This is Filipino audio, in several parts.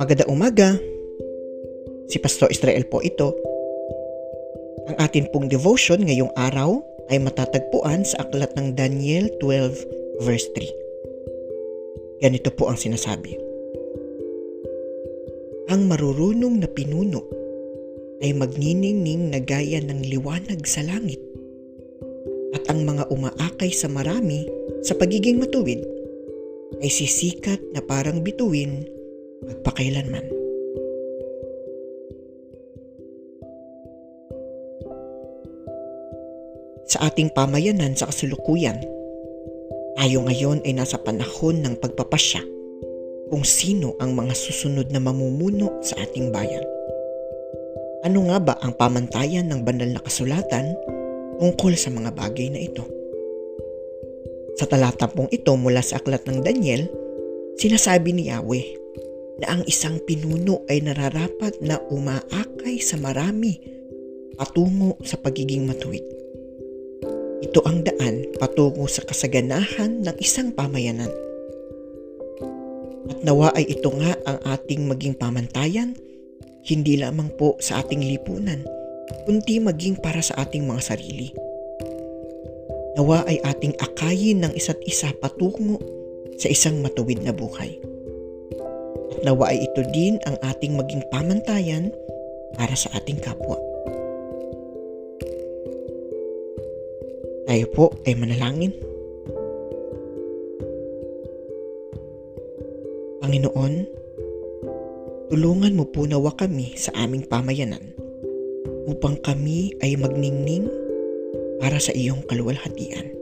Maganda umaga. Si Pastor Israel po ito. Ang atin pong devotion ngayong araw ay matatagpuan sa aklat ng Daniel 12 verse 3. Ganito po ang sinasabi. Ang marurunong na pinuno ay magniningning na gaya ng liwanag sa langit at ang mga umaakay sa marami sa pagiging matuwid ay sisikat na parang bituin magpakailanman. Sa ating pamayanan sa kasalukuyan, tayo ngayon ay nasa panahon ng pagpapasya kung sino ang mga susunod na mamumuno sa ating bayan. Ano nga ba ang pamantayan ng banal na kasulatan tungkol sa mga bagay na ito? Sa talata pong ito mula sa aklat ng Daniel, sinasabi ni Yahweh na ang isang pinuno ay nararapat na umaakay sa marami patungo sa pagiging matuwid. Ito ang daan patungo sa kasaganahan ng isang pamayanan. At nawa ay ito nga ang ating maging pamantayan, hindi lamang po sa ating lipunan, kundi maging para sa ating mga sarili. Nawa ay ating akayin ng isa't isa patungo sa isang matuwid na buhay. At nawa ay ito din ang ating maging pamantayan para sa ating kapwa. Tayo po ay manalangin. Panginoon, tulungan mo po nawa kami sa aming pamayanan upang kami ay magningning para sa iyong kaluwalhatian.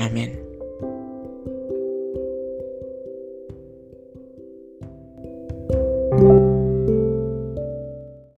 Amen.